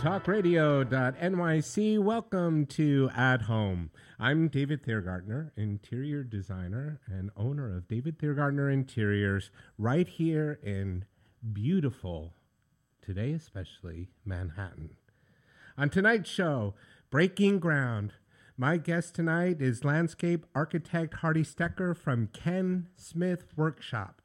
blogtalkradio.nyc. Welcome to At Home. I'm David Thiergartner, interior designer and owner of David Thiergartner Interiors, right here in beautiful, today especially, Manhattan. On tonight's show, Breaking Ground. My guest tonight is landscape architect Hardy Stecker from Ken Smith Workshop.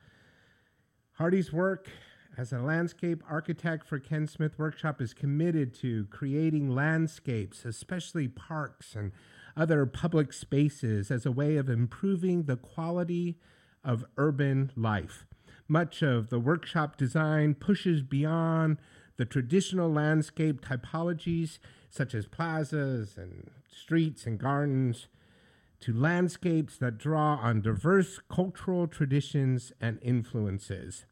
Hardy's work as a landscape architect for Ken Smith Workshop is committed to creating landscapes, especially parks and other public spaces, as a way of improving the quality of urban life. Much of the workshop design pushes beyond the traditional landscape typologies, such as plazas and streets and gardens, to landscapes that draw on diverse cultural traditions and influences.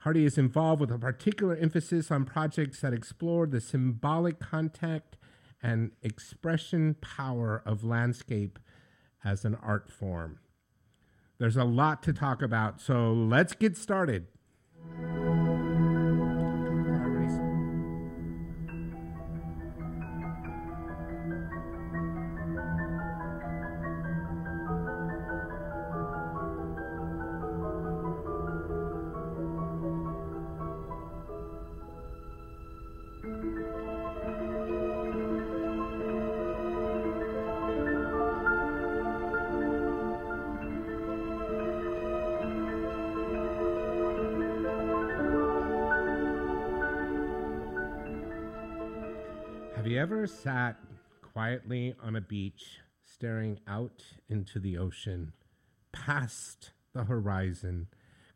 Hardy is involved with a particular emphasis on projects that explore the symbolic contact and expression power of landscape as an art form. There's a lot to talk about, so let's get started. Ever sat quietly on a beach, staring out into the ocean, past the horizon,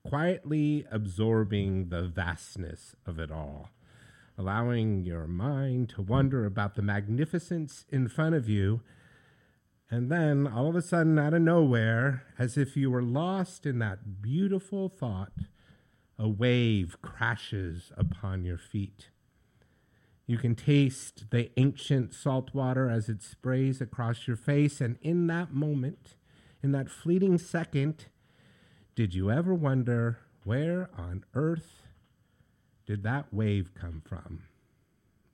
quietly absorbing the vastness of it all, allowing your mind to wonder about the magnificence in front of you? And then, all of a sudden, out of nowhere, as if you were lost in that beautiful thought, a wave crashes upon your feet. You can taste the ancient salt water as it sprays across your face. And in that moment, in that fleeting second, did you ever wonder where on earth did that wave come from?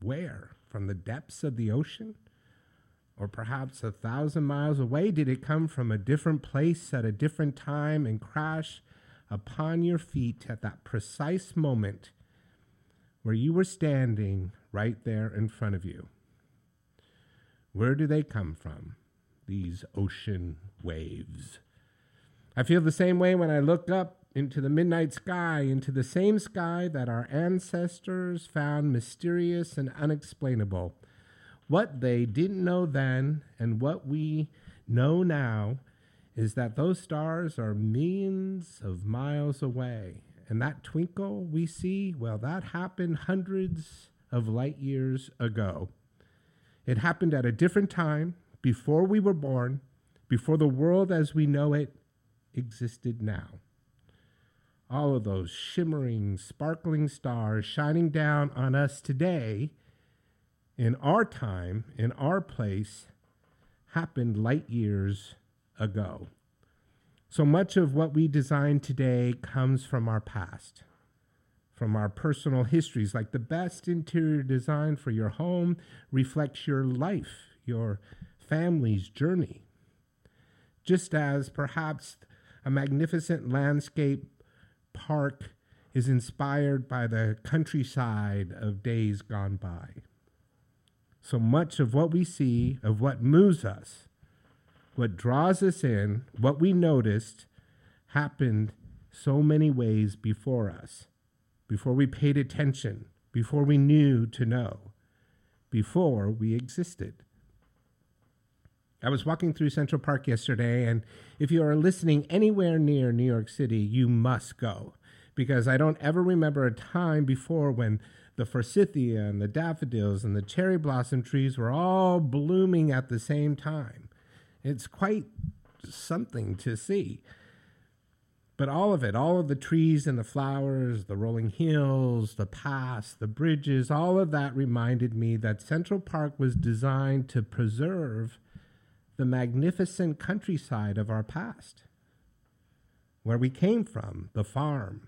Where? From the depths of the ocean? Or perhaps a thousand miles away? Did it come from a different place at a different time and crash upon your feet at that precise moment where you were standing right there in front of you. Where do they come from, these ocean waves? I feel the same way when I look up into the midnight sky, into the same sky that our ancestors found mysterious and unexplainable. What they didn't know then and what we know now is that those stars are millions of miles away. And that twinkle we see, well, that happened hundreds of light years ago. It happened at a different time, before we were born, before the world as we know it existed now. All of those shimmering, sparkling stars shining down on us today, in our time, in our place, happened light years ago. So much of what we design today comes from our past from our personal histories. Like the best interior design for your home reflects your life, your family's journey. Just as perhaps a magnificent landscape park is inspired by the countryside of days gone by. So much of what we see, of what moves us, what draws us in, what we noticed, happened so many ways before us before we paid attention, before we knew to know, before we existed. I was walking through Central Park yesterday, and if you are listening anywhere near New York City, you must go because I don't ever remember a time before when the forsythia and the daffodils and the cherry blossom trees were all blooming at the same time. It's quite something to see. But all of it, all of the trees and the flowers, the rolling hills, the paths, the bridges, all of that reminded me that Central Park was designed to preserve the magnificent countryside of our past, where we came from, the farm,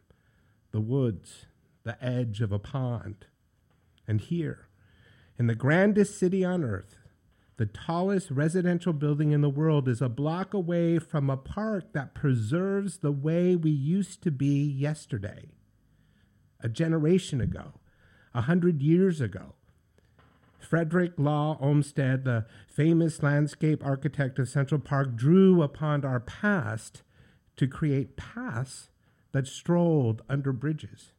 the woods, the edge of a pond. And here, In the grandest city on earth, the tallest residential building in the world is a block away from a park that preserves the way we used to be yesterday, a generation ago, a hundred years ago. Frederick Law Olmsted, the famous landscape architect of Central Park, drew upon our past to create paths that strolled under bridges,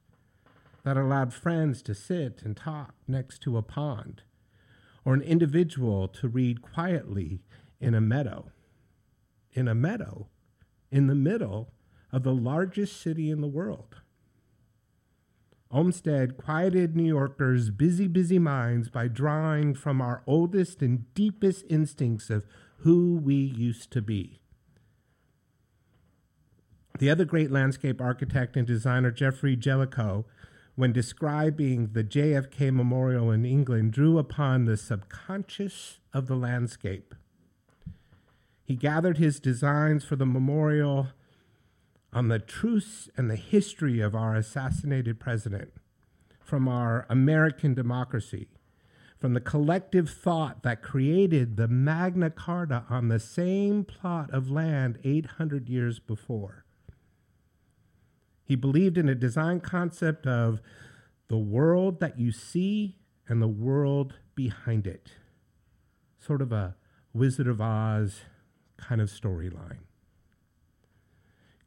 that allowed friends to sit and talk next to a pond, or an individual to read quietly in a meadow. In a meadow, in the middle of the largest city in the world. Olmsted quieted New Yorkers' busy, busy minds by drawing from our oldest and deepest instincts of who we used to be. The other great landscape architect and designer, Geoffrey Jellicoe, when describing the JFK Memorial in England, drew upon the subconscious of the landscape. He gathered his designs for the memorial on the truths and the history of our assassinated president, from our American democracy, from the collective thought that created the Magna Carta on the same plot of land 800 years before. He believed in a design concept of the world that you see and the world behind it. Sort of a Wizard of Oz kind of storyline.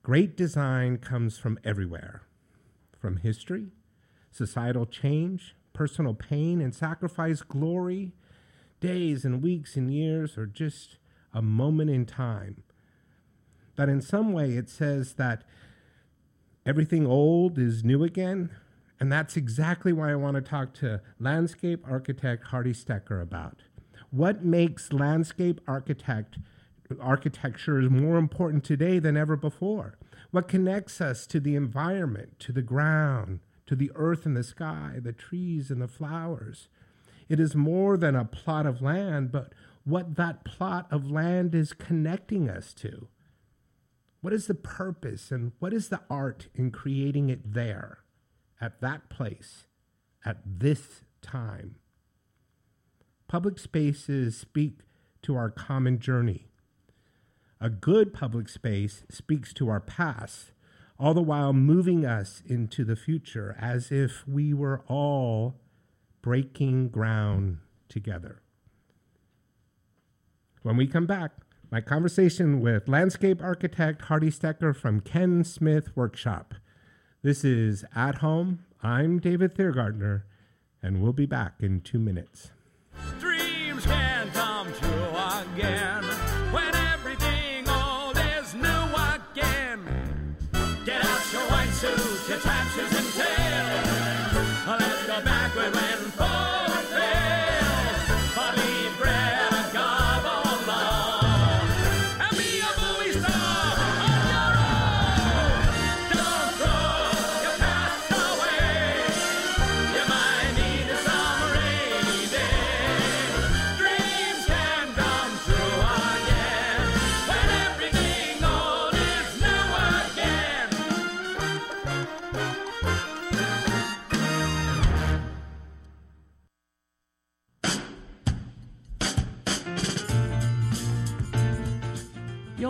Great design comes from everywhere from history, societal change, personal pain and sacrifice, glory, days and weeks and years, or just a moment in time. That in some way it says that everything old is new again. And that's exactly why I want to talk to landscape architect Hardy Stecker about. What makes landscape architect architecture is more important today than ever before? What connects us to the environment, to the ground, to the earth and the sky, the trees and the flowers? It is more than a plot of land, but what that plot of land is connecting us to. What is the purpose and what is the art in creating it there, at that place, at this time? Public spaces speak to our common journey. A good public space speaks to our past, all the while moving us into the future as if we were all breaking ground together. When we come back, my conversation with landscape architect Hardy Stecker from Ken Smith Workshop. This is At Home. I'm David Thiergartner, and we'll be back in two minutes. Dreams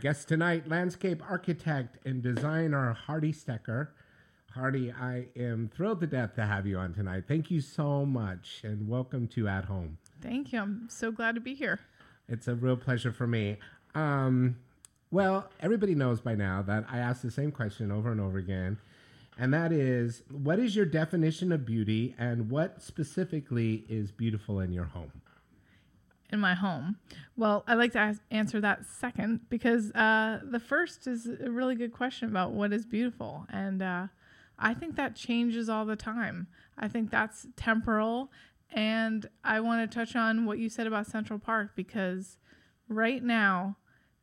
Guest tonight, landscape architect and designer Hardy Stecker. Hardy, I am thrilled to death to have you on tonight. Thank you so much and welcome to At Home. Thank you. I'm so glad to be here. It's a real pleasure for me. Um, well, everybody knows by now that I ask the same question over and over again, and that is what is your definition of beauty and what specifically is beautiful in your home? In my home? Well, I'd like to ask, answer that second because uh, the first is a really good question about what is beautiful. And uh, I think that changes all the time. I think that's temporal. And I want to touch on what you said about Central Park because right now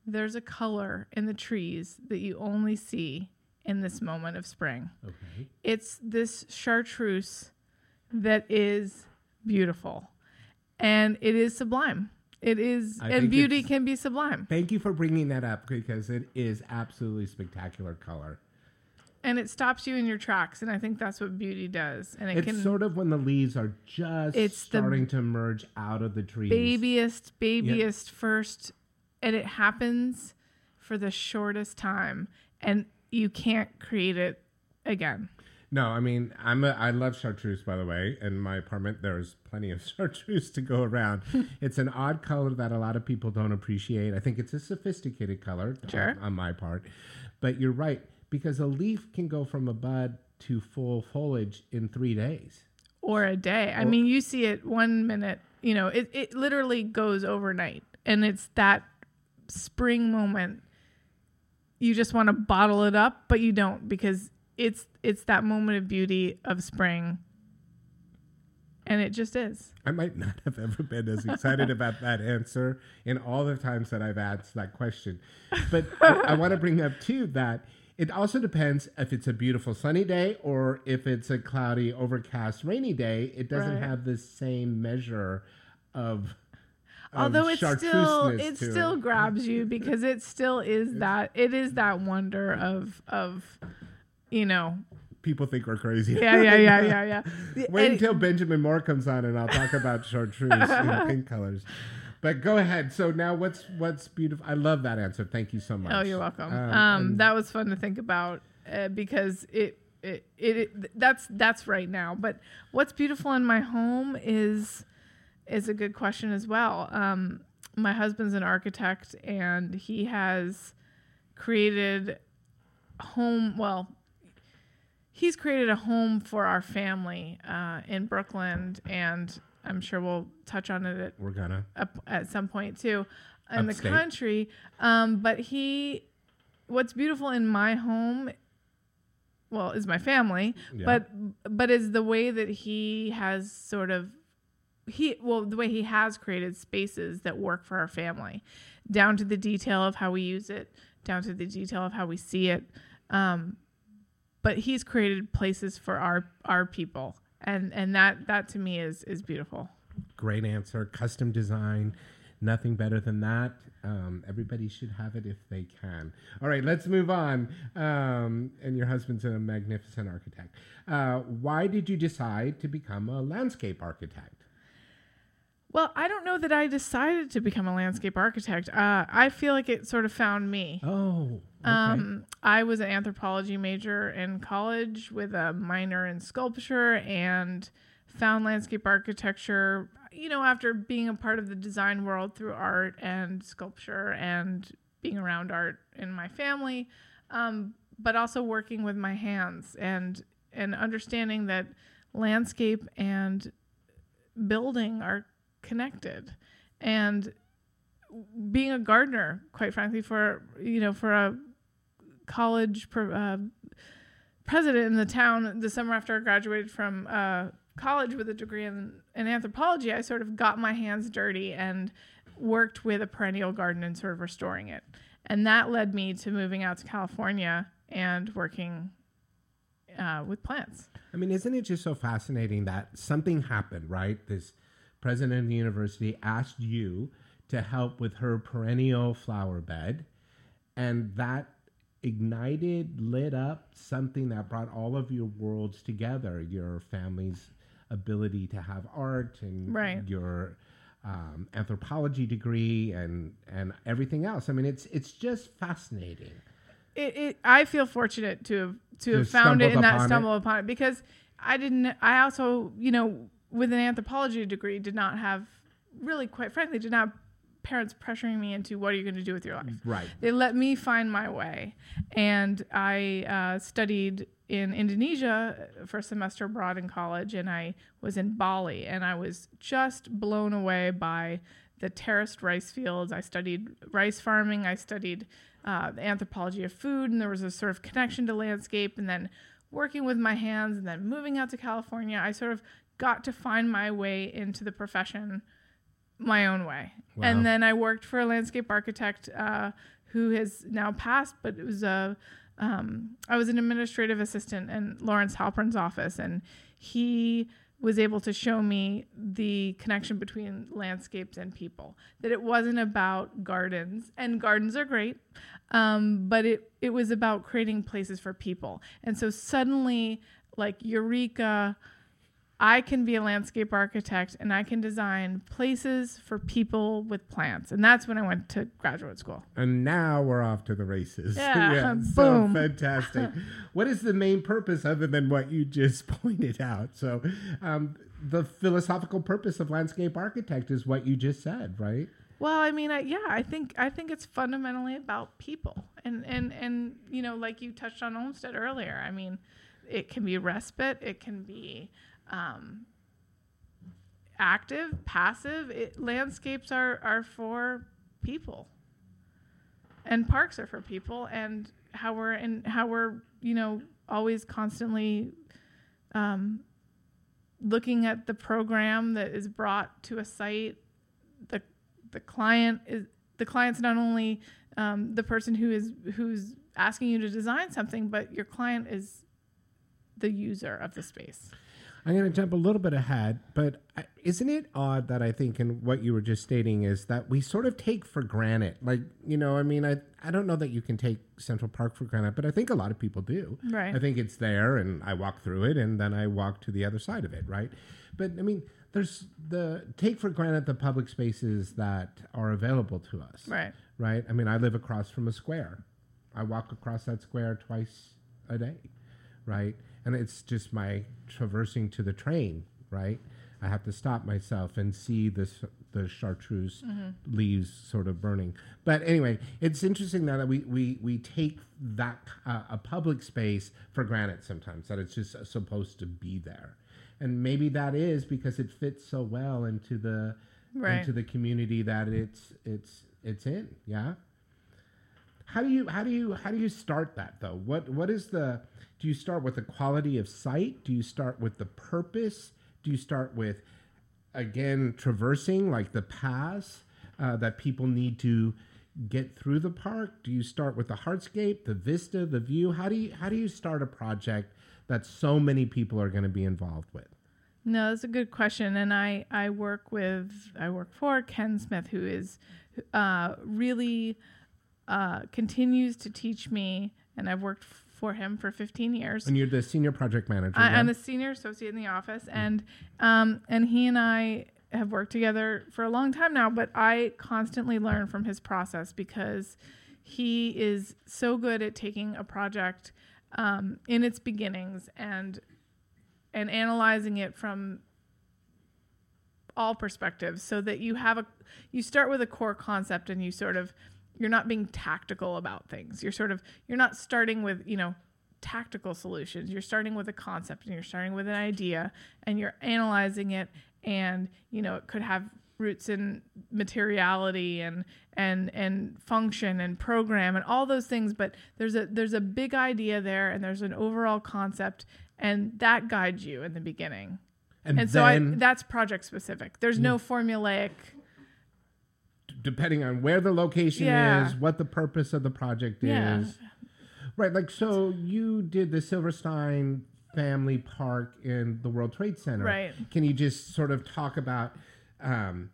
there's a color in the trees that you only see in this moment of spring. Okay. It's this chartreuse that is beautiful and it is sublime. It is, I and beauty can be sublime. Thank you for bringing that up because it is absolutely spectacular color. And it stops you in your tracks, and I think that's what beauty does. And it It's can sort of when the leaves are just It's starting to emerge out of the trees. babiest, babiest first, and it happens for the shortest time, and you can't create it again. No, I mean I'm a, I love chartreuse by the way. In my apartment, there's plenty of chartreuse to go around. it's an odd color that a lot of people don't appreciate. I think it's a sophisticated color Sure. on, on my part, but you're right because a leaf can go from a bud to full foliage in three days. or a day. I mean, you see it one minute, you know, it, it literally goes overnight. And it's that spring moment. You just want to bottle it up, but you don't because it's it's that moment of beauty of spring. And it just is. I might not have ever been as excited about that answer in all the times that I've asked that question. But I, I want to bring up too that it also depends if it's a beautiful sunny day or if it's a cloudy, overcast, rainy day. It doesn't Right. have the same measure of. Although it still it still grabs you because it still is that it is that wonder of of you know People think we're crazy. yeah yeah yeah yeah yeah Wait And- until Benjamin Moore comes on, and I'll talk about chartreuse in pink colors. But go ahead. So now, what's what's beautiful? I love that answer. Thank you so much. Oh, you're welcome. Um, Um, that was fun to think about uh, because it, it, it, it, that's that's right now. But what's beautiful in my home is is a good question as well. Um, my husband's an architect, and he has created home. Well, he's created a home for our family uh, in Brooklyn, and I'm sure we'll touch on it at We're gonna. up at some point too in the country. Um, but he, what's beautiful in my home, well, is my family, Yeah. but but is the way that he has sort of he well the way he has created spaces that work for our family, down to the detail of how we use it, down to the detail of how we see it. Um, but he's created places for our our people, and and that that to me is is beautiful. Great answer. Custom design. Nothing better than that. Um, everybody should have it if they can. All right, let's move on. Um, and your husband's a magnificent architect. Uh, why did you decide to become a landscape architect? Well, I don't know that I decided to become a landscape architect. Uh, I feel like it sort of found me. Oh, okay. Um, I was an anthropology major in college with a minor in sculpture and found landscape architecture, you know, after being a part of the design world through art and sculpture and being around art in my family, um, but also working with my hands and and understanding that landscape and building are connected and being a gardener quite frankly for you know for a college uh, president in the town the summer after i graduated from uh, college with a degree in, in anthropology i sort of got my hands dirty and worked with a perennial garden and sort of restoring it and that led me to moving out to California and working uh, with plants. I mean, isn't it just so fascinating that something happened, right? This president of the university asked you to help with her perennial flower bed, and that ignited, lit up something that brought all of your worlds together your family's ability to have art and Right. your um, anthropology degree and and everything else. I mean, it's it's just fascinating. it, it I feel fortunate to have to To have found it and that stumble upon it because I didn't I also, you know, with an anthropology degree did not have really quite frankly did not have parents pressuring me into what are you going to do with your life. Right. They let me find my way. And I uh, studied in Indonesia for a semester abroad in college, and I was in Bali, and I was just blown away by the terraced rice fields. I studied rice farming, I studied uh, the anthropology of food, and there was a sort of connection to landscape, and then working with my hands, and then moving out to California, I sort of got to find my way into the profession my own way. Wow. And then I worked for a landscape architect uh, who has now passed, but it was a um, I was an administrative assistant in Lawrence Halprin's office, and he was able to show me the connection between landscapes and people. That it wasn't about gardens, and gardens are great, um, but it it was about creating places for people. And so suddenly, like Eureka. I can be a landscape architect and I can design places for people with plants. And that's when I went to graduate school. And now we're off to the races. Yeah, so boom. fantastic. what is the main purpose other than what you just pointed out? So, um, the philosophical purpose of landscape architect is what you just said, right? Well, I mean, I, yeah, I think I think it's fundamentally about people, and and and you know, like you touched on Olmsted earlier. I mean, it can be respite, it can be um, active, passive. It, landscapes are are for people, and parks are for people, and how we're and how we're you know always constantly um, looking at the program that is brought to a site the the client is the client's not only um, the person who is who's asking you to design something, but your client is the user of the space. I'm going to jump a little bit ahead, but uh, isn't it odd that I think in what you were just stating is that we sort of take for granted, like you know, I mean, I I don't know that you can take Central Park for granted, but I think a lot of people do. Right. I think it's there, and I walk through it, and then I walk to the other side of it, right? But I mean, there's the take for granted the public spaces that are available to us, Right. right? I mean, I live across from a square. I walk across that square twice a day, right? And it's just my traversing to the train, right? I have to stop myself and see this the chartreuse leaves sort of burning. But anyway, it's interesting now that we we we take that uh, a public space for granted sometimes that it's just supposed to be there. And maybe that is because it fits so well into the Right. into the community that it's it's it's in. Yeah. How do you how do you how do you start that though? What what is the do you start with the quality of sight? Do you start with the purpose? Do you start with again traversing like the paths uh, that people need to get through the park? Do you start with the hardscape, the vista, the view? How do you how do you start a project that so many people are going to be involved with? No, that's a good question, and I I work with I work for Ken Smith, who is uh, really uh, continues to teach me, and I've worked for him for 15 years. And you're the senior project manager. I, yeah? I'm a senior associate in the office, and um, and he and I have worked together for a long time now. But I constantly learn from his process because he is so good at taking a project um, in its beginnings and and analyzing it from all perspectives so that you have a you start with a core concept and you sort of you're not being tactical about things you're sort of you're not starting with you know tactical solutions you're starting with a concept and you're starting with an idea and you're analyzing it and you know it could have roots in materiality and and and function and program and all those things but there's a there's a big idea there and there's an overall concept and that guides you in the beginning and, and so I, that's project specific. There's no hmm. formulaic. Depending on where the location Yeah. is, what the purpose of the project Yeah. is. Right. Like, so you did the Silverstein Family Park in the World Trade Center. Right. Can you just sort of talk about um,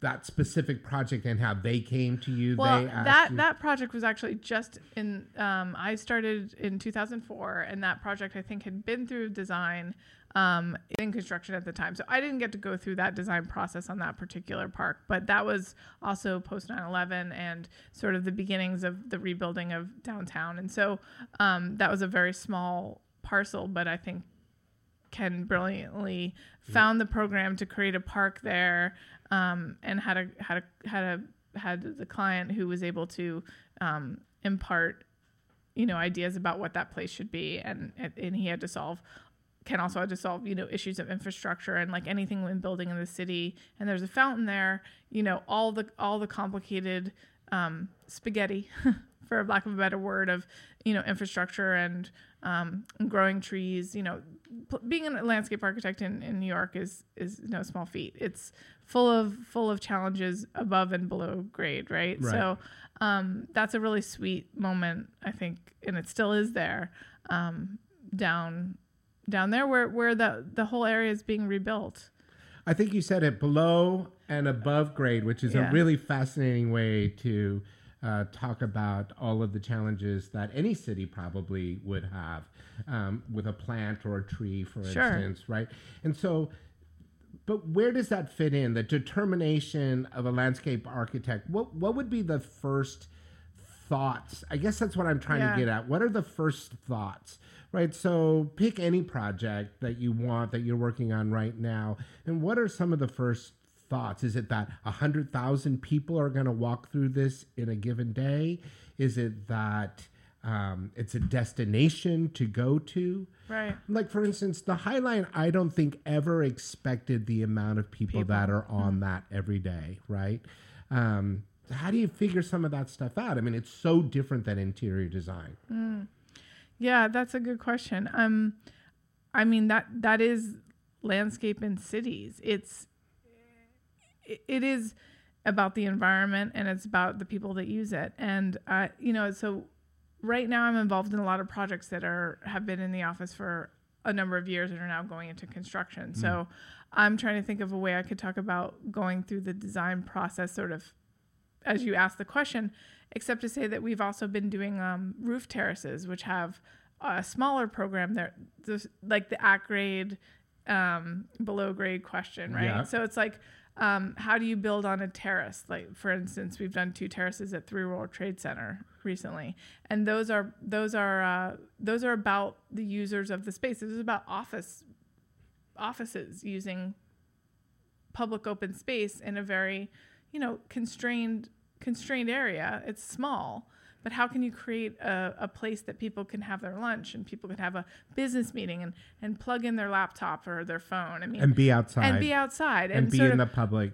that specific project and how they came to you? Well, they asked that you? that project was actually just in. Um, I started in 2004, and that project I think had been through design, um, in construction at the time. So I didn't get to go through that design process on that particular park, but that was also post 9/11 and sort of the beginnings of the rebuilding of downtown. And so um, that was a very small parcel, but I think Ken brilliantly found the program to create a park there, um, and had a had a had a had the client who was able to um, impart, you know, ideas about what that place should be, and and he had to solve. Ken also had to solve, you know, issues of infrastructure and like anything when building in the city. And there's a fountain there, you know, all the all the complicated um, spaghetti, for lack of a better word, of you know infrastructure and um, growing trees. You know, being a landscape architect in, in New York is is no small feat. It's full of full of challenges above and below grade, right? Right. So um, that's a really sweet moment, I think, and it still is there um, down down there where where the the whole area is being rebuilt. I think you said it below and above grade, which is Yeah. a really fascinating way to uh, talk about all of the challenges that any city probably would have um, with a plant or a tree, for Sure. instance, right? And so, but where does that fit in? The determination of a landscape architect. What what would be the first thoughts? I guess that's what I'm trying Yeah. to get at. What are the first thoughts? Right. So pick any project that you want that you're working on right now. And what are some of the first thoughts? Is it that 100,000 people are going to walk through this in a given day? Is it that um, it's a destination to go to? Right. Like, for instance, the High Line, I don't think ever expected the amount of people, that are on that every day, right? Um, how do you figure some of that stuff out? I mean, it's so different than interior design. Yeah, that's a good question. Um, I mean that that is landscape in cities. It's it, is about the environment and it's about the people that use it. And uh, you know, so right now I'm involved in a lot of projects that are have been in the office for a number of years and are now going into construction. So I'm trying to think of a way I could talk about going through the design process sort of as you asked the question, except to say that we've also been doing um, roof terraces, which have a smaller program there, like the at grade, um, below grade question, right? Yeah. So it's like, um, how do you build on a terrace? Like, for instance, we've done two terraces at Three World Trade Center recently, and those are those are uh, those are about the users of the space. This is about office offices using public open space in a very you know constrained constrained area it's small but how can you create a, a place that people can have their lunch and people can have a business meeting and, and plug in their laptop or their phone i mean And be outside. and be outside and, and, be in the public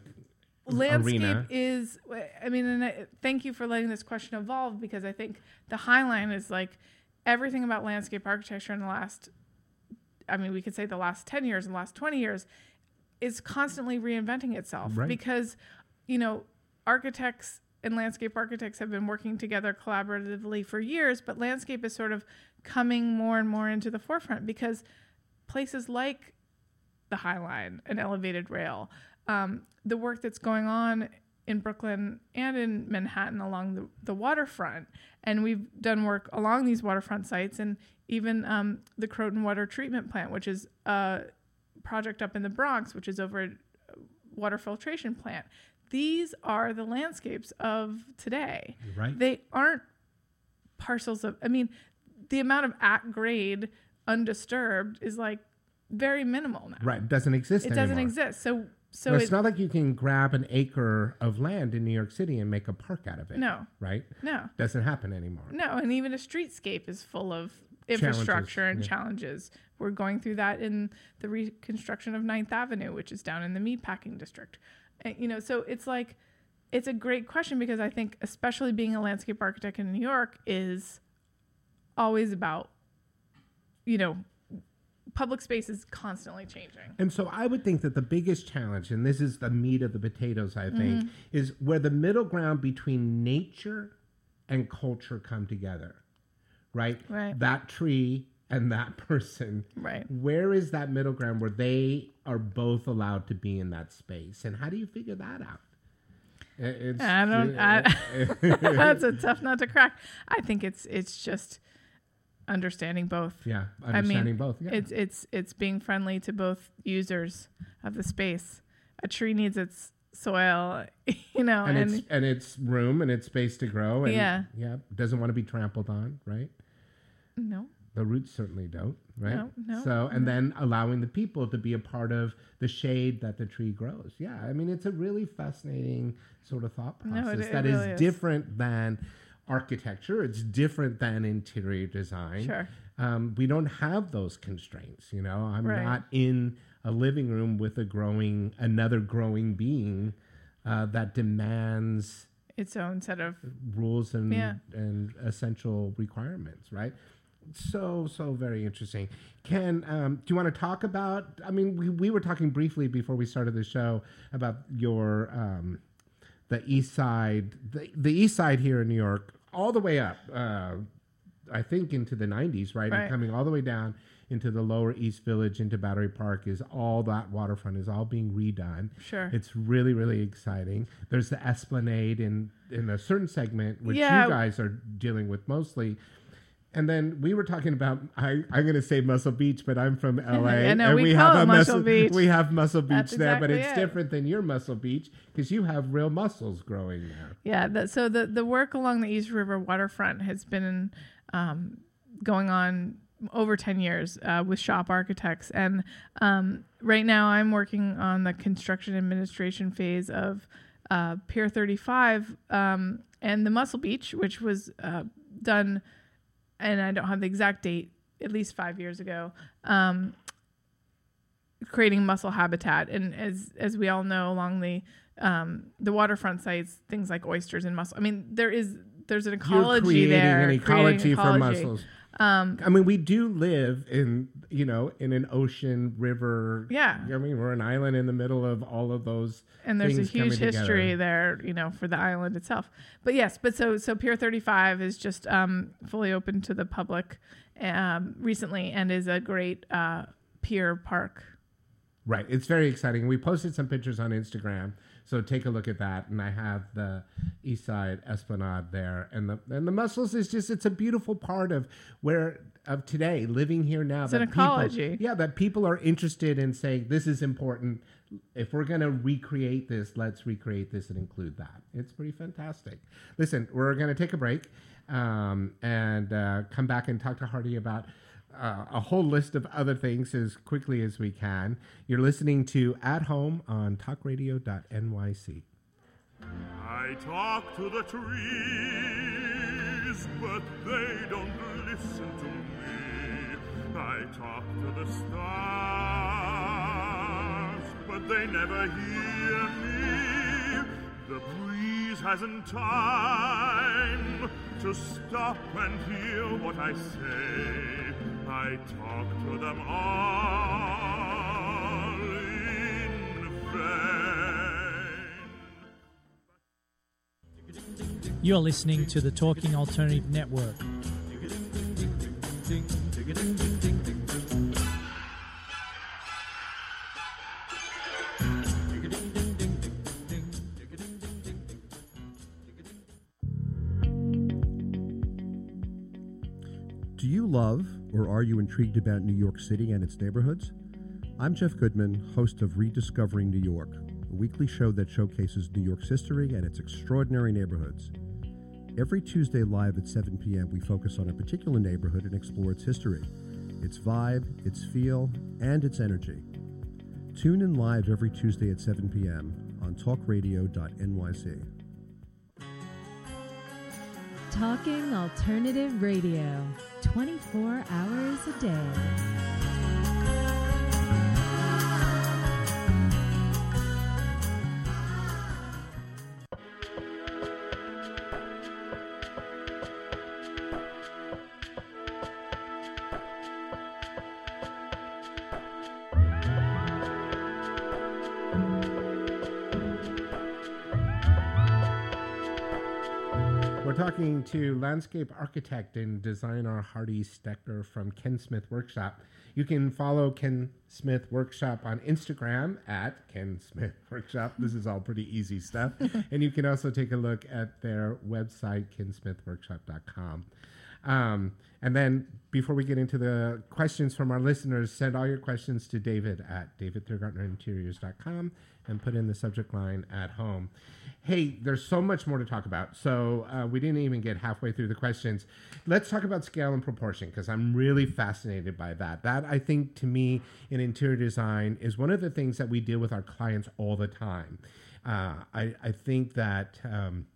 landscape arena. is i mean and I, thank you for letting this question evolve because i think the high line is like everything about landscape architecture in the last i mean we could say the last 10 years and the last 20 years is constantly reinventing itself Right. because you know architects and landscape architects have been working together collaboratively for years but landscape is sort of coming more and more into the forefront because places like the High Line, an elevated rail, um, the work that's going on in Brooklyn and in Manhattan along the, the waterfront. And we've done work along these waterfront sites and even um, the Croton Water Treatment Plant, which is a project up in the Bronx, which is over a water filtration plant. These are the landscapes of today. Right. They aren't parcels of, I mean, the amount of at grade undisturbed is like very minimal now. right. It doesn't exist It doesn't exist. So, so No, it, it's not like you can grab an acre of land in New York City and make a park out of it. No. Right? no, Doesn't happen anymore. no. And even a streetscape is full of infrastructure and yeah. challenges. We're going through that in the reconstruction of Ninth Avenue, which is down in the meatpacking district. And, you know, so it's like, it's a great question because I think, especially being a landscape architect in New York, is always about, you know, public space is constantly changing. And so I would think that the biggest challenge, and this is the meat of the potatoes, I think, Mhm. is where the middle ground between nature and culture come together, right? Right. That tree and that person. Right. Where is that middle ground where they are both allowed to be in that space? And how do you figure that out? I- It's, I don't. I, that's a tough nut to crack. I think it's it's just understanding both. Yeah, I mean, understanding both, yeah. It's it's it's being friendly to both users of the space. A tree needs its soil, you know, and, and, it's and it's room and it's space to grow. And, Yeah. yeah, doesn't want to be trampled on, right? no, The roots certainly don't, right? No, no, So, and no. then allowing the people to be a part of the shade that the tree grows. Yeah, I mean, it's a really fascinating sort of thought No, it- process it that is really is. different than architecture. It's different than interior design. Sure. Um, we don't have those constraints. You know, I'm Right. not in a living room with a growing, another growing being uh, that demands its own set of rules and Yeah. and essential requirements, right? So so very interesting. Ken, um, do you want to talk about? I mean, we, we were talking briefly before we started the show about your um, the East Side, the, the East Side here in New York, all the way up. Uh, I think into the '90s, right? Right. And coming all the way down into the Lower East Village, into Battery Park, is all that waterfront is all being redone. Sure. It's really, really exciting. There's the Esplanade in in a certain segment, which Yeah. you guys are dealing with mostly. And then we were talking about I, I'm going to say Muscle Beach, but I'm from LA, I know, and we we, call have it a Muscle Beach. We have Muscle Beach That's there, but it's it. different than your Muscle Beach because you have real muscles growing there. Yeah. The, so the the work along the East River waterfront has been um, going on over 10 years uh, with SHoP architects and um, right now i'm working on the construction administration phase of uh, pier 35 um, and the mussel beach which was uh, done and i don't have the exact date at least five years ago um, creating mussel habitat. And as as we all know, along the um, the waterfront sites, things like oysters and mussel. I mean, there is there's an ecology You're creating there. an creating ecology, for ecology. mussels. Um, I mean, we do live in you know in an ocean river. Yeah. I mean, we're an island in the middle of all of those. and there's a huge history together. there, you know, for the island itself. But yes, but so so Pier 35 is just um, fully open to the public um, recently, and is a great uh, pier park. Right. It's very exciting. We posted some pictures on Instagram, so take a look at that. And I have the East Side Esplanade there, and the and the mussels is just it's a beautiful part of where of today, living here now. It's an that people- ecology. yeah, that people are interested in saying this is important. If we're gonna recreate this, let's recreate this and include that. It's pretty fantastic. Listen, we're gonna take a break um, and uh, come back and talk to Hardy about uh, a whole list of other things as quickly as we can. You're listening to At Home on talkradio.nyc. I talk to the trees, but they don't listen to me. I talk to the stars, but they never hear me. The breeze hasn't time to stop and hear what I say. I talk to them all in vain. You're listening to the Talking Alternative Network. Do you love or are you intrigued about New York City and its neighborhoods? I'm Jeff Goodman, host of Rediscovering New York, a weekly show that showcases New York's history and its extraordinary neighborhoods. Every Tuesday live at 7 p.m., we focus on a particular neighborhood and explore its history, its vibe, its feel, and its energy. Tune in live every Tuesday at 7 p.m. on talkradio.nyc. Talking Alternative Radio, 24 hours a day. We're talking to landscape architect and designer Hardy Stecker from Ken Smith Workshop. You can follow Ken Smith Workshop on Instagram at Ken Smith Workshop. This is all pretty easy stuff. and you can also take a look at their website, kensmithworkshop.com. Um, and then before we get into the questions from our listeners, send all your questions to David at davidthiergartnerinteriors.com and put in the subject line at home. Hey, there's so much more to talk about. So uh, we didn't even get halfway through the questions. Let's talk about scale and proportion because I'm really fascinated by that. That I think to me in interior design is one of the things that we deal with our clients all the time. Uh, I, I think that. Um,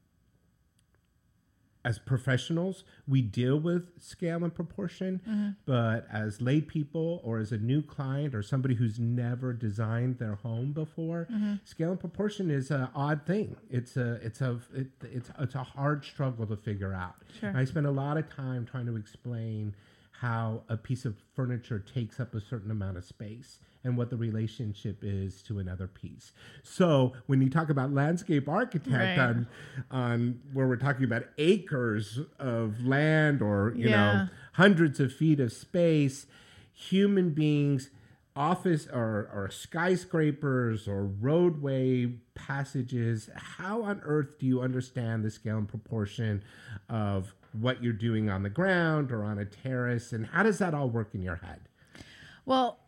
as professionals, we deal with scale and proportion, Mm-hmm. but as lay people or as a new client or somebody who's never designed their home before, Mm-hmm. scale and proportion is an odd thing. It's a it's a it, it's it's a hard struggle to figure out. Sure. I spend a lot of time trying to explain how a piece of furniture takes up a certain amount of space and what the relationship is to another piece. So when you talk about landscape architect Right. on on where we're talking about acres of land or you Yeah. know hundreds of feet of space, human beings office or, or skyscrapers or roadway passages how on earth do you understand the scale and proportion of what you're doing on the ground or on a terrace and how does that all work in your head? Well,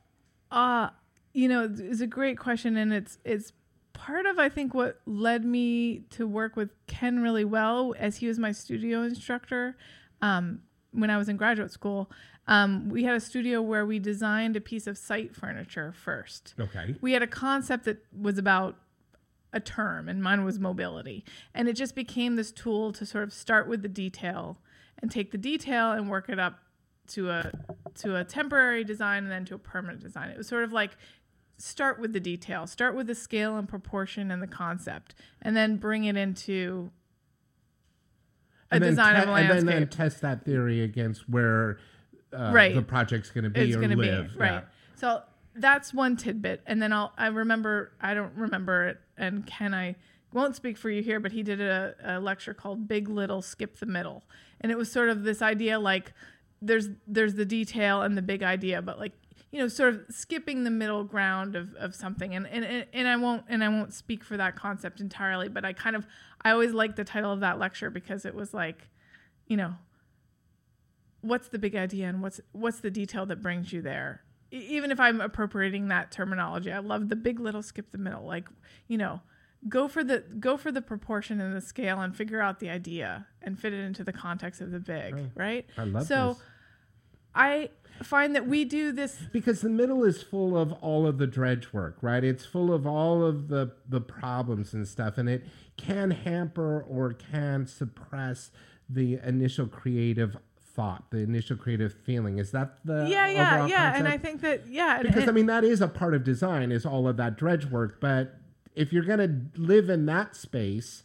uh, you know, it's a great question, and it's it's part of I think what led me to work with Ken really well, as he was my studio instructor. Um, when I was in graduate school. Um, we had a studio where we designed a piece of site furniture first. okay We had a concept that was about a term, and mine was mobility. And it just became this tool to sort of start with the detail and take the detail and work it up to a to a temporary design and then to a permanent design. It was sort of like start with the detail, start with the scale and proportion and the concept, and then bring it into a design te- of a and then, then test that theory against where uh, Right. the project's going to be it's or going to live be right. Yeah. So that's one tidbit, and then I'll I remember I don't remember it, and Ken I won't speak for you here, but he did a, a lecture called Big Little Skip the Middle, and it was sort of this idea like there's there's the detail and the big idea, but like you know sort of skipping the middle ground of, of something and and and I won't and I won't speak for that concept entirely, but I kind of I always liked the title of that lecture because it was like, you know, what's the big idea and what's what's the detail that brings you there? E- even if i'm appropriating that terminology i love the big little skip the middle like you know go for the go for the proportion and the scale and figure out the idea and fit it into the context of the big right. I love so this. i find that we do this because the middle is full of all of the dredge work right? It's full of all of the the problems and stuff and it can hamper or can suppress the initial creative thought the initial creative feeling is that the yeah yeah yeah and i think that yeah because and- i mean that is a part of design is all of that dredge work but if you're going to live in that space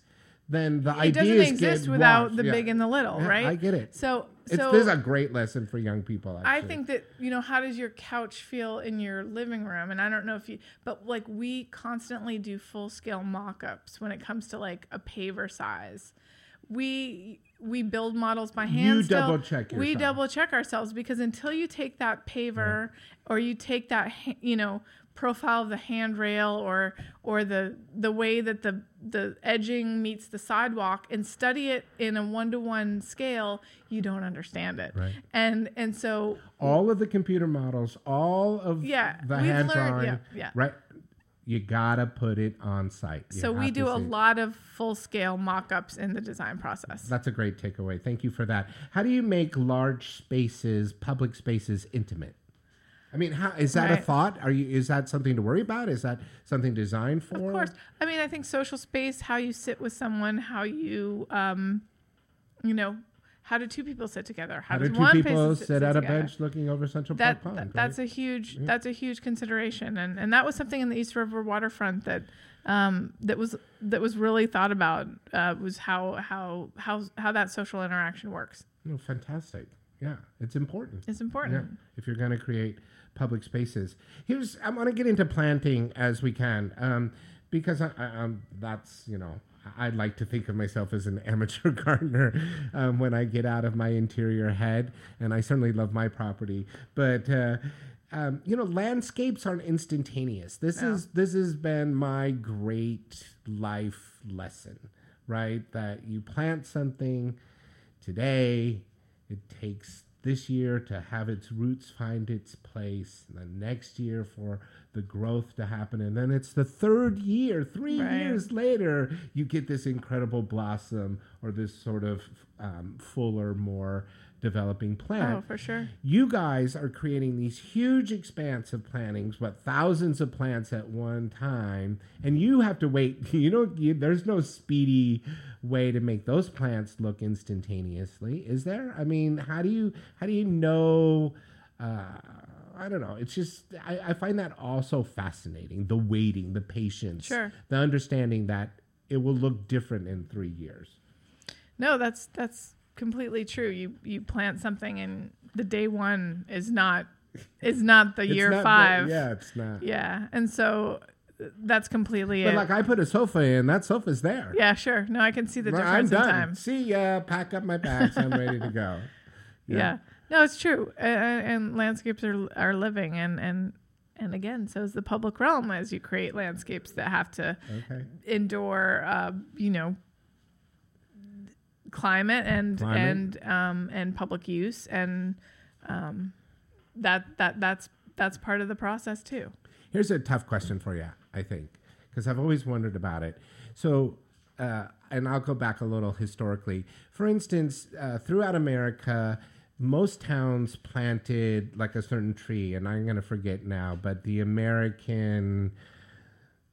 then the it ideas doesn't exist without washed. the Yeah. big and the little Yeah, right i get it so it's, so this is a great lesson for young people I think that you know how does your couch feel in your living room, and I don't know if you, but like we constantly do full scale mock-ups when it comes to like a paver size. We we build models by hand. You still. double-check We double check ourselves because until you take that paver or you take that you know profile of the handrail or or the the way that the the edging meets the sidewalk and study it in a one to one scale, you don't understand it. Right. And and so all of the computer models, all of Yeah, the hand learned- drawing, yeah, yeah. right? You gotta put it on site. You so we do a lot of full scale mock ups in the design process. That's a great takeaway. Thank you for that. How do you make large spaces, public spaces, intimate? I mean, how is that a thought? Are you is that something to worry about? Is that something designed for? Of course. I mean, I think social space, how you sit with someone, how you, um, you know, how do two people sit together? How does do two one people person sit, at a bench looking over Central That, Park Pond? that- that's a huge that's a huge consideration, and and that was something in the East River waterfront that um, that was that was really thought about uh, was how how how how that social interaction works. Oh, fantastic. Yeah, it's important. It's important. Yeah, if you're going to create public spaces. Here's I want to get into planting as we can um, because I, I, that's you know I'd like to think of myself as an amateur gardener um, when I get out of my interior head, and I certainly love my property. But uh, um, you know, landscapes aren't instantaneous. This No. is this has been my great life lesson, right? That you plant something today, it takes this year to have its roots find its place, and the next year for the growth to happen, and then it's the third year, three Right. years later, you get this incredible blossom or this sort of um, fuller, more developing plant. Oh, for sure. You guys are creating these huge expanse of plantings, what thousands of plants at one time, and you have to wait. You know, you, there's no speedy way to make those plants look instantaneously, is there? I mean, how do you how do you know? Uh, I don't know. It's just I, I find that also fascinating. The waiting, the patience, Sure. the understanding that it will look different in three years. No, that's that's completely true. You you plant something and the day one is not is not the year not the- five. yeah, it's not. Yeah, and so that's completely But it. like I put a sofa in, that sofa's there. yeah, sure. No, I can see the Well, difference I'm in done. time. See ya. Pack up my bags. I'm ready to go. Yeah. No, it's true. And, and landscapes are are living and and and again, so is the public realm as you create landscapes that have to Okay. endure, uh, you know, climate and Climate. and um, and public use, and um, that that that's that's part of the process too. Here's a tough question for you, I think, because I've always wondered about it. So, uh, and I'll go back a little historically. For instance, uh, throughout America, most towns planted like a certain tree, and I'm going to forget now, but the American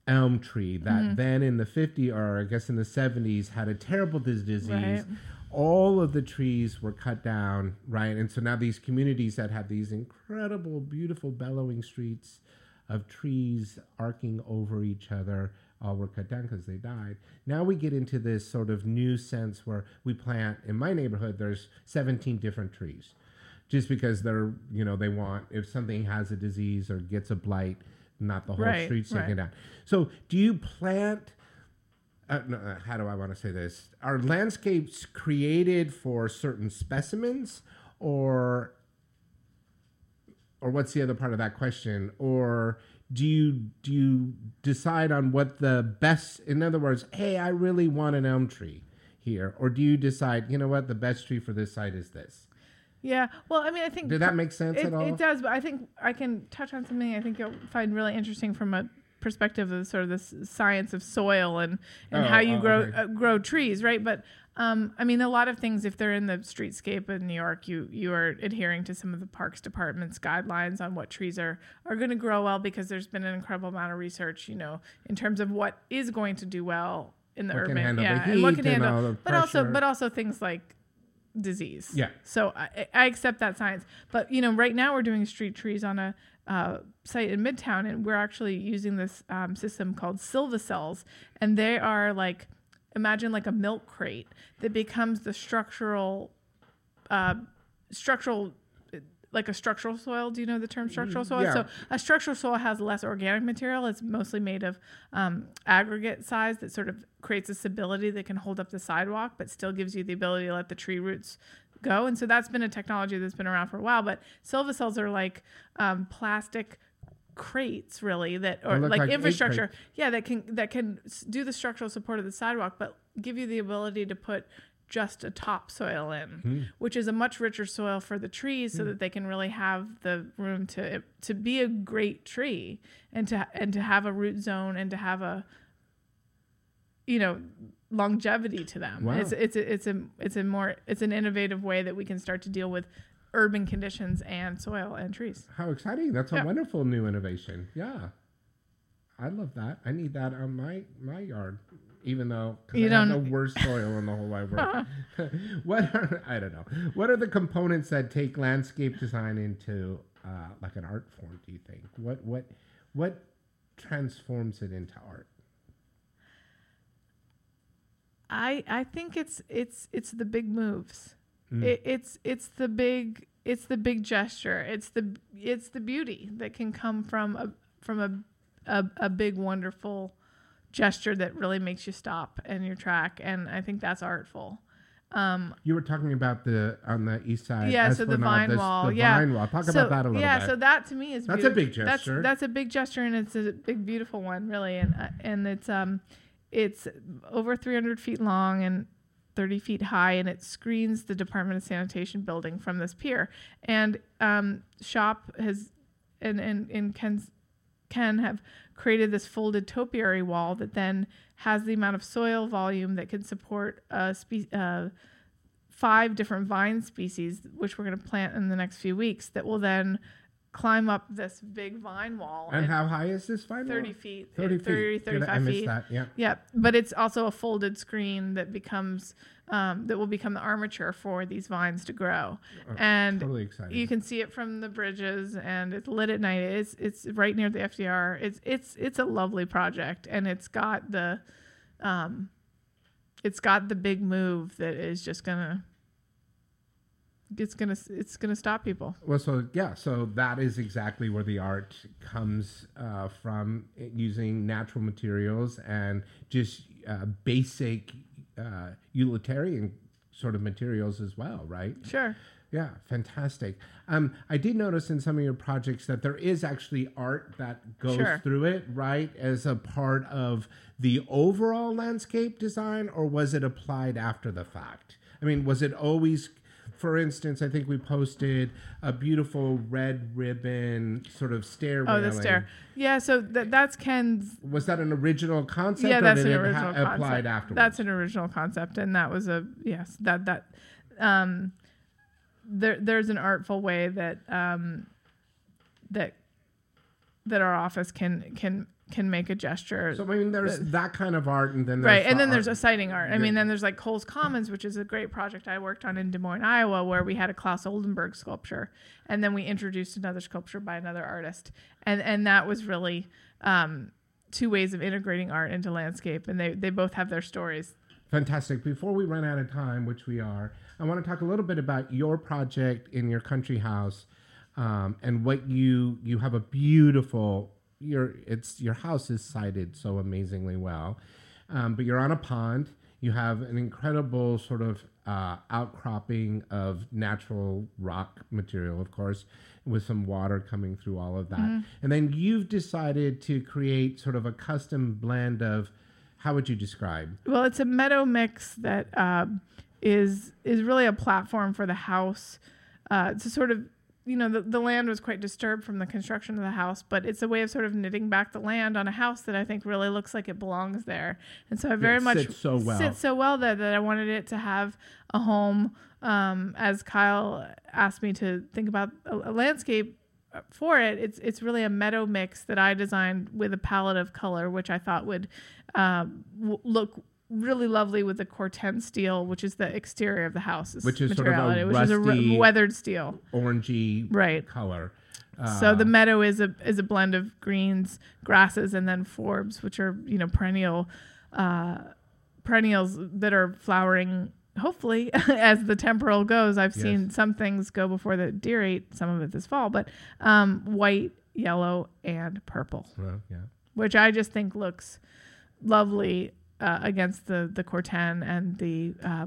elm tree that Mhm. then in the 50 or I guess in the 70s had a terrible disease. Right. All of the trees were cut down, right? And so now these communities that have these incredible, beautiful, bellowing streets of trees arcing over each other all were cut down because they died. Now we get into this sort of new sense where we plant, in my neighborhood, there's 17 different trees just because they're you know they want if something has a disease or gets a blight not the whole Right, street's taken right. down. So do you plant uh, no, uh, how do i want to say this? Are landscapes created for certain specimens or or what's the other part of that question? Or do you do you decide on what the best in other words hey i really want an elm tree here or do you decide you know what? The best tree for this site is this Yeah. Well, I mean, I think Did that make sense it, at all? It does, but I think I can touch on something I think you'll find really interesting from a perspective of sort of this science of soil and and Oh, how you oh, grow okay. uh, grow trees, right? But um, I mean, a lot of things. If they're in the streetscape in New York, you you are adhering to some of the Parks Department's guidelines on what trees are are going to grow well because there's been an incredible amount of research, you know, in terms of what is going to do well in the What urban, yeah, and what can and handle, but also but also things like disease. Yeah. So I, I accept that science. But, you know, right now we're doing street trees on a uh, site in Midtown, and we're actually using this um, system called Silva cells. And they are like, imagine like a milk crate that becomes the structural, uh, structural, like a structural soil. Do you know the term structural soil? yeah. So a structural soil has less organic material. It's mostly made of um, aggregate size that sort of creates a stability that can hold up the sidewalk, but still gives you the ability to let the tree roots go. And so that's been a technology that's been around for a while. But silva cells are like um, plastic crates really that or like, like infrastructure yeah that can that can do the structural support of the sidewalk but give you the ability to put just a topsoil in Hmm. which is a much richer soil for the trees so that they can really have the room to to be a great tree and to and to have a root zone and to have a you know longevity to them Wow. it's it's a, it's a it's a more it's an innovative way that we can start to deal with urban conditions and soil and trees How exciting! That's a Yeah. wonderful new innovation. Yeah, I love that. I need that on my my yard, even though You I have don't- have the worst soil in the whole wide world. what are I don't know. What are the components that take landscape design into uh, like an art form? Do you think what what what transforms it into art? I I think it's it's it's the big moves. Mm. It, it's it's the big it's the big gesture. It's the it's the beauty that can come from a from a a, a big wonderful gesture that really makes you stop in your track, and I think that's artful. Um, You were talking about the on the east side. yeah, so the vine this- wall. The yeah, vine wall. Talk So- about that a little yeah, bit. Yeah, so that to me is That's a big that's- gesture. That's, a big gesture, and it's a big, beautiful one, really. And uh, and it's um, it's over 300 feet long and 30 feet high, and it screens the Department of Sanitation building from this pier. And um, SHoP has and and and Ken's Ken have created this folded topiary wall that then has the amount of soil volume that can support a spe- uh, five different vine species, which we're going to plant in the next few weeks, that will then climb up this big vine wall. and how high is this vine wall? 30 feet. 30 uh, feet. 30, Did I- 35 I missed feet. that, yeah. Yeah. But it's also a folded screen that becomes, um, that will become the armature for these vines to grow. Oh, and totally you can see it from the bridges and it's lit at night. It's, it's right near the FDR. It's, it's, it's a lovely project and it's got the, um, it's got the big move that is just gonna, it's gonna, it's gonna stop people. Well, so yeah, so that is exactly where the art comes uh, from, using natural materials and just uh, basic uh, utilitarian sort of materials as well, right? Sure. Yeah, fantastic. Um, I did notice in some of your projects that there is actually art that goes Sure. through it, right, as a part of the overall landscape design, or was it applied after the fact? I mean, was it always, for instance, I think we posted a beautiful red ribbon sort of stair. Oh, the stair. Yeah. So that that's Ken's Was that an original concept? yeah, that's an original ha- concept. applied afterwards? That's an original concept, and that was a yes. That that um, there there's an artful way that um, that that our office can can can make a gesture. So I mean, there's that- that kind of art, and then there's right, and the then there's a sighting art. I Yeah. mean, then there's like Cowles Commons, which is a great project I worked on in Des Moines, Iowa, where we had a Claes Oldenburg sculpture, and then we introduced another sculpture by another artist, and and that was really um, two ways of integrating art into landscape, and they they both have their stories. Fantastic. Before we run out of time, which we are, I want to talk a little bit about your project in your country house, um, and what you you have a beautiful your it's your house is sited so amazingly well, um, but you're on a pond. You have an incredible sort of uh, outcropping of natural rock material, of course, with some water coming through all of that. Mhm. And then you've decided to create sort of a custom blend of how would you describe? Well, it's a meadow mix that um, is is really a platform for the house uh, to sort of you know the, the land was quite disturbed from the construction of the house but it's a way of sort of knitting back the land on a house that i think really looks like it belongs there and so i very it much sits so well. sits so well there that i wanted it to have a home um, as kyle asked me to think about a, a landscape for it, it's it's really a meadow mix that I designed with a palette of color, which I thought would um, w- look really lovely with the Corten steel, which is the exterior of the house, which is sort of a materiality, which is a re- weathered steel. orangey Right. color. so the Uh, meadow is a is a blend of greens, grasses, and then forbs, which are you know perennial uh, perennials that are flowering. Hopefully, as the temporal goes, I've Yes. seen some things go before the deer ate some of it this fall, but um, white, yellow, and purple, well, yeah. which I just think looks lovely uh, against the the corten and the uh,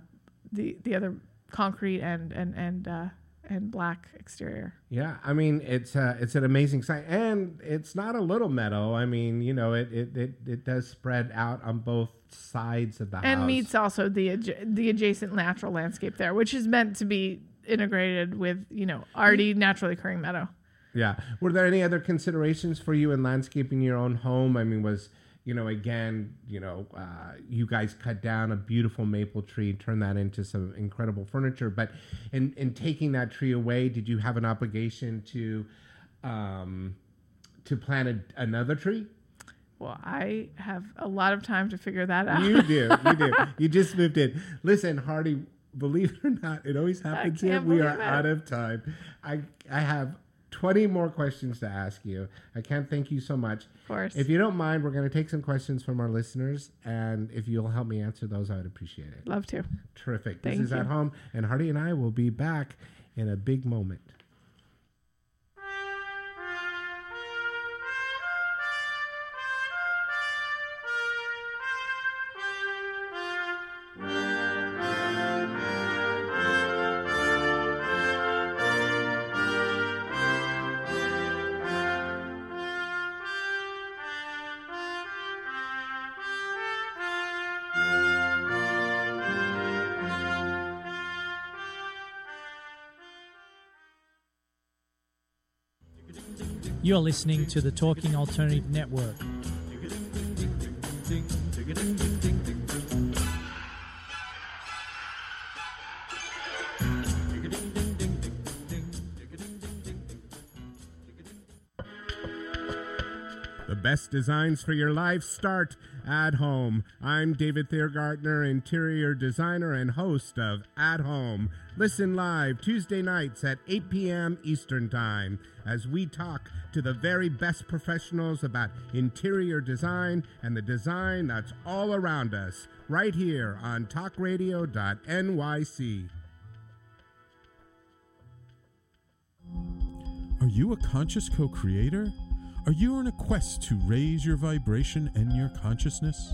the the other concrete and and and uh, and black exterior. Yeah, I mean it's uh, it's an amazing site, and it's not a little meadow. I mean, you know, it it, it, it does spread out on both sides of the and house. And meets also the the adjacent natural landscape there, which is meant to be integrated with you know already naturally occurring meadow. Yeah. Were there any other considerations for you in landscaping your own home? I mean, was you know again, you know, uh, you guys cut down a beautiful maple tree, turn that into some incredible furniture. But in in taking that tree away, did you have an obligation to um, to plant a, another tree? Well, I have a lot of time to figure that out. You do. You do. You just moved in. Listen, Hardy, believe it or not, it always happens here. We are it. out of time. I I have 20 more questions to ask you. I can't thank you so much. Of course. If you don't mind, we're going to take some questions from our listeners. And if you'll help me answer those, I would appreciate it. Love to. Terrific. Thank this is you. At Home. And Hardy and I will be back in a big moment. You're listening to the Talking Alternative Network. The best designs for your life start at home. I'm David Thiergartner, interior designer and host of At Home. Listen live Tuesday nights at 8 p.m. Eastern Time as we talk to the very best professionals about interior design and the design that's all around us, right here on talkradio.nyc. Are you a conscious co creator? Are you on a quest to raise your vibration and your consciousness?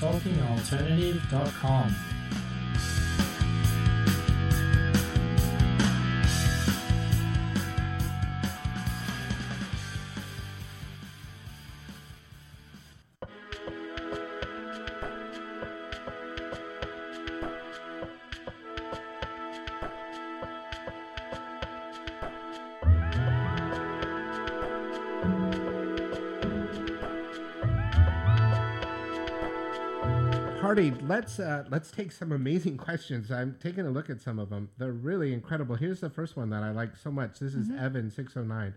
TalkingAlternative.com. let's uh, let's take some amazing questions. I'm taking a look at some of them. They're really incredible. Here's the first one that I like so much. This is Mhm. Evan six oh nine.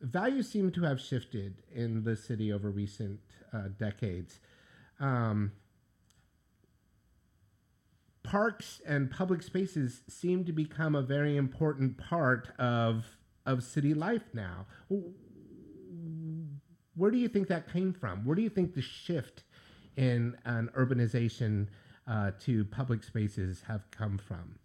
Values seem to have shifted in the city over recent uh, decades. Um, parks and public spaces seem to become a very important part of of city life now. Where do you think that came from? Where do you think the shift in an urbanization uh, to public spaces have come from?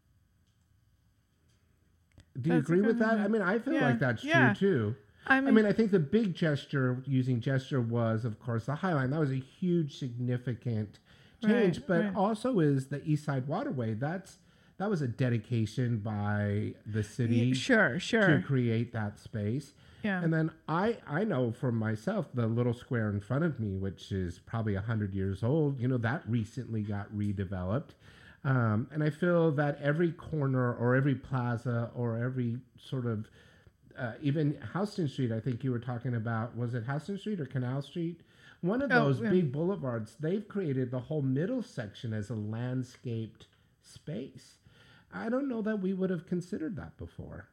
Do you That's agree with that? I mean, I feel Yeah, like that's yeah. true too. I I mean- mean, I think the big gesture using gesture was, of course, the High Line. That was a huge, significant change. Right, but right. also is the East Side Waterway. That's that was a dedication by the city. sure, sure. To create that space. Yeah. And then I I know for myself the little square in front of me, which is probably hundred years old. You know that recently got redeveloped. Um, and I feel that every corner or every plaza or every sort of uh, even Houston Street, I think you were talking about, was it Houston Street or Canal Street? One of Oh, those yeah. big boulevards, they've created the whole middle section as a landscaped space. I don't know that we would have considered that before,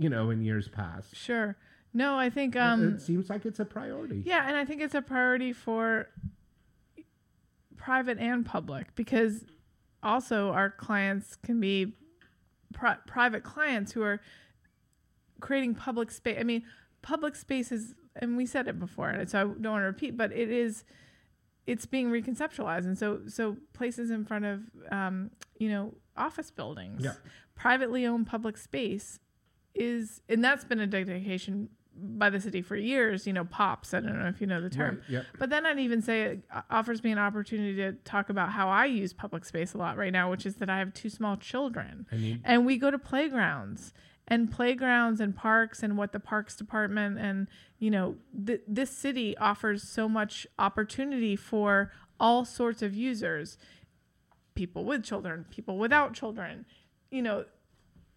you know, in years past. Sure. No, I think It- um it seems like it's a priority. Yeah, and I think it's a priority for private and public because also our clients can be pri- private clients who are creating public space. I mean, public spaces, and we said it before, and so I don't want to repeat, but it is it's being reconceptualized, and so so places in front of um, you know office buildings, Yeah. privately owned public space is, and that's been a dedication by the city for years. You know, pops. I don't know if you know the term. Right, yep. But then I'd even say it offers me an opportunity to talk about how I use public space a lot right now, which is that I have two small children. And you- and we go to playgrounds and playgrounds and parks and what the parks department and you know th- this city offers so much opportunity for all sorts of users people with children people without children you know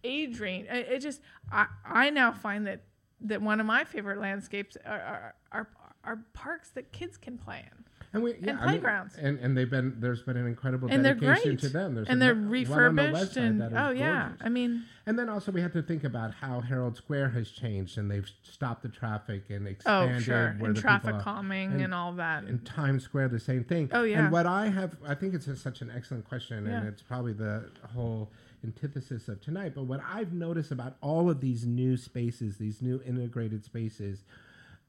age range it, it just I, I now find that that one of my favorite landscapes are are, are, are parks that kids can play in And we and I mean, and and they've been there's been an incredible and dedication to them. There's and a they're on the refurbished and oh yeah gorgeous. i mean And then also we have to think about how Herald Square has changed, and they've stopped the traffic and expanded oh sure and the traffic calming and, all that And Times Square, the same thing. Oh, yeah. And what I have, I think it's a, such an excellent question, Yeah. and it's probably the whole antithesis of tonight. But what I've noticed about all of these new spaces, these new integrated spaces,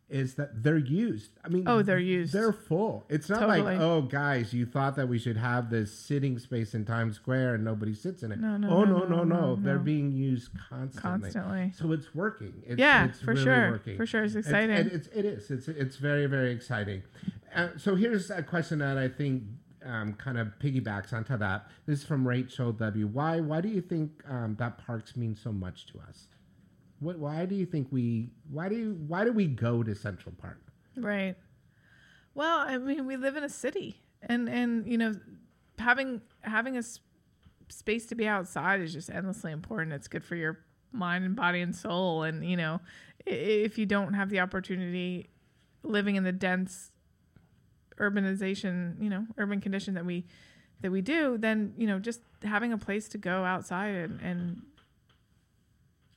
is that they're used. I mean, Oh, they're used. They're full. It's not Totally. like, oh, guys, you thought that we should have this sitting space in Times Square and nobody sits in it. No, no, oh, no, no, no, no, no. no, They're being used constantly. Constantly. So it's working. It's, Yeah, it's for really sure. Working. For sure. It's It's- exciting. and it's, it is. It's it's very very exciting. Uh, so here's a question that I think um, kind of piggybacks onto that. This is from Rachel W. Why why do you think um, that parks mean so much to us? What why do you think we why do you, why do we go to Central Park? Right. Well, I mean, we live in a city, and and you know, having having a s- space to be outside is just endlessly important. It's good for your mind and body and soul. And you know, if you don't have the opportunity living in the dense urbanization, you know, urban condition that we that we do, then you know, just having a place to go outside and, and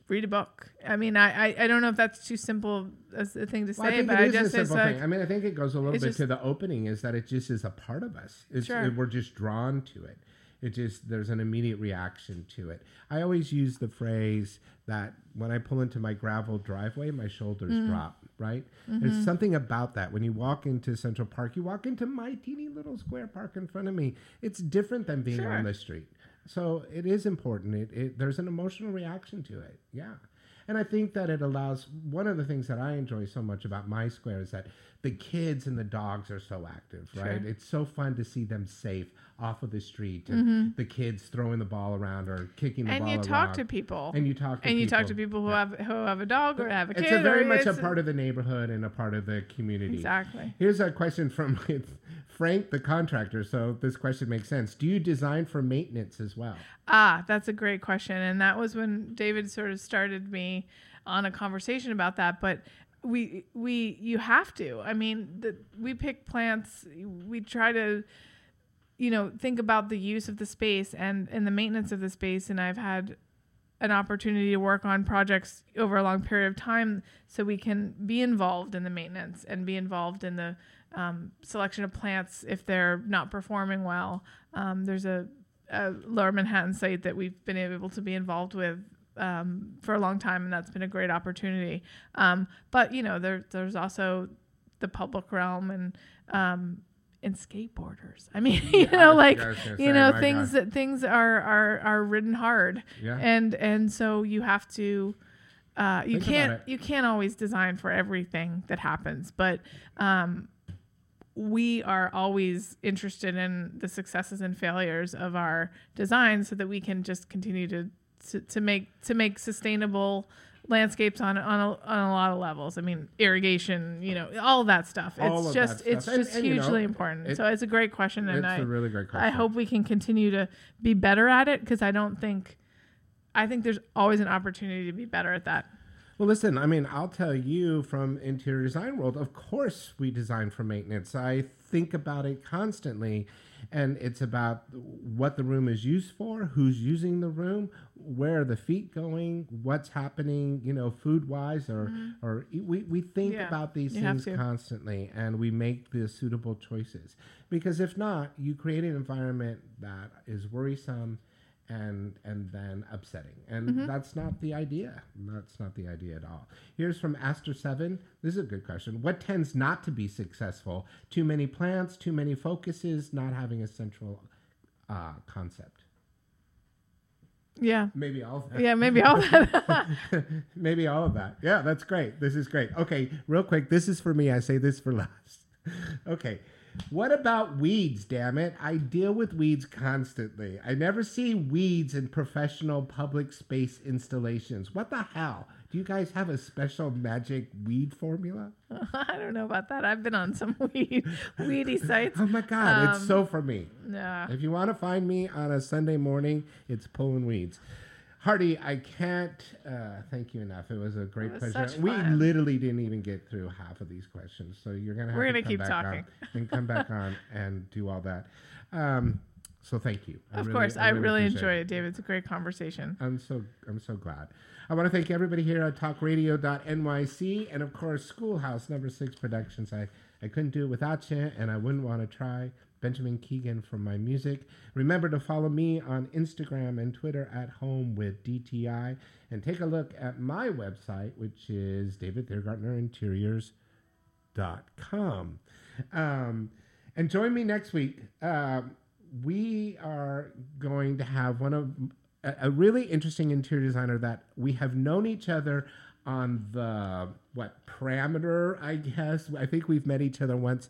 read a book. I mean, I, I I don't know if that's too simple as a thing to Well, I say, but I a just it's simple like thing. I mean, I think it goes a little bit just- to the opening is that it just is a part of us. It's, Sure. it- we're just drawn to it. It just there's an immediate reaction to it. I always use the phrase that when I pull into my gravel driveway, my shoulders Mm. drop. Right? Mhm. There's something about that. When you walk into Central Park, you walk into my teeny little square park in front of me. It's different than being Sure. on the street. So it is important. It, it there's an emotional reaction to it. Yeah. And I think that it allows one of the things that I enjoy so much about my square is that the kids and the dogs are so active, right? Sure. It's so fun to see them safe off of the street and Mhm. the kids throwing the ball around or kicking the ball. around. and you talk to people And you talk to and you people. talk to people who have who have a dog or have a kid It's very much a part of the neighborhood and a part of the community. Exactly. Here's a question from Frank, the contractor. So this question makes sense. Do you design for maintenance as well? Ah, that's a great question. And that was when David sort of started me on a conversation about that. But we we you have to. I mean, the, we pick plants. We try to, you know, think about the use of the space and and the maintenance of the space. And I've had an opportunity to work on projects over a long period of time, so we can be involved in the maintenance and be involved in the um, selection of plants if they're not performing well. Um, there's a, a Lower Manhattan site that we've been able to be involved with um, for a long time, and that's been a great opportunity. Um, but you know, there there's also the public realm and um, and skateboarders. I mean, you Yeah, know, like say, you know, things God. that things are are are ridden hard. Yeah. And and so you have to. Uh, you Think can't you can't always design for everything that happens, but um, we are always interested in the successes and failures of our design so that we can just continue to to, to make to make sustainable landscapes on on a, on a lot of levels. I mean, irrigation, you know, all that stuff. It's All that just it's stuff. And- just and, you know, hugely important. it- so it's a great question, and it's I a really great question. I hope we can continue to be better at it because I don't think I think there's always an opportunity to be better at that. Well, listen, I mean, I'll tell you from interior design world, of course we design for maintenance. I think about it constantly and it's about what the room is used for, who's using the room, where are the feet going, what's happening, you know, food wise or Mhm. or we, we think Yeah, about these things constantly and we make the suitable choices. Because if not, you create an environment that is worrisome and and then upsetting. And Mhm. that's not the idea. That's not the idea at all. Here's from Aster Seven. This is a good question. What tends not to be successful? Too many plants, too many focuses, not having a central uh, concept. Yeah. Maybe all of that. Yeah, maybe all of that. maybe all of that. Yeah, that's great. This is great. Okay, real quick. This is for me. I say this for last. okay. What about weeds, damn it? I deal with weeds constantly. I never see weeds in professional public space installations. What the hell? Do you guys have a special magic weed formula? I don't know about that. I've been on some weed, weedy sites. Oh my God, it's Um, so for me. Yeah. If you want to find me on a Sunday morning, it's pulling weeds. Hardy, I can't uh, thank you enough. It was a great was pleasure. We literally didn't even get through half of these questions, so you're gonna have We're to gonna come keep back talking. on and come back on and do all that. Um, so thank you. I Of really- course, I really appreciate enjoy it, David. It's a great conversation. I'm so I'm so glad. I want to thank everybody here at talkradio.nyc and of course Schoolhouse Number Six Productions. I I couldn't do it without you, and I wouldn't want to try. Benjamin Keegan for my music. Remember to follow me on Instagram and Twitter at home with DTI, and take a look at my website, which is David Thiergartner Interiors Um, and join me next week. Uh, we are going to have one of a, a really interesting interior designer that we have known each other on the what parameter, I guess. I think we've met each other once.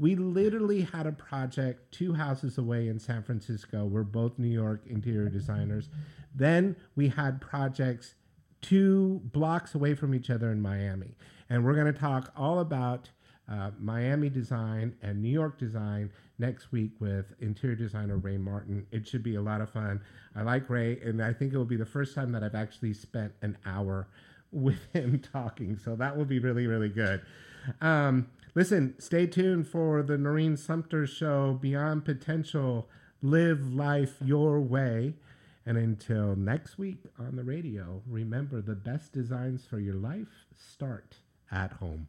We literally had a project two houses away in San Francisco. We're both New York interior designers. Then we had projects two blocks away from each other in Miami. And we're going to talk all about uh, Miami design and New York design next week with interior designer Ray Martin. It should be a lot of fun. I like Ray, and I think it will be the first time that I've actually spent an hour with him talking. So that will be really, really good. Um, listen, stay tuned for the Noreen Sumter Show Beyond Potential Live Life Your Way. And until next week on the radio, remember the best designs for your life start at home.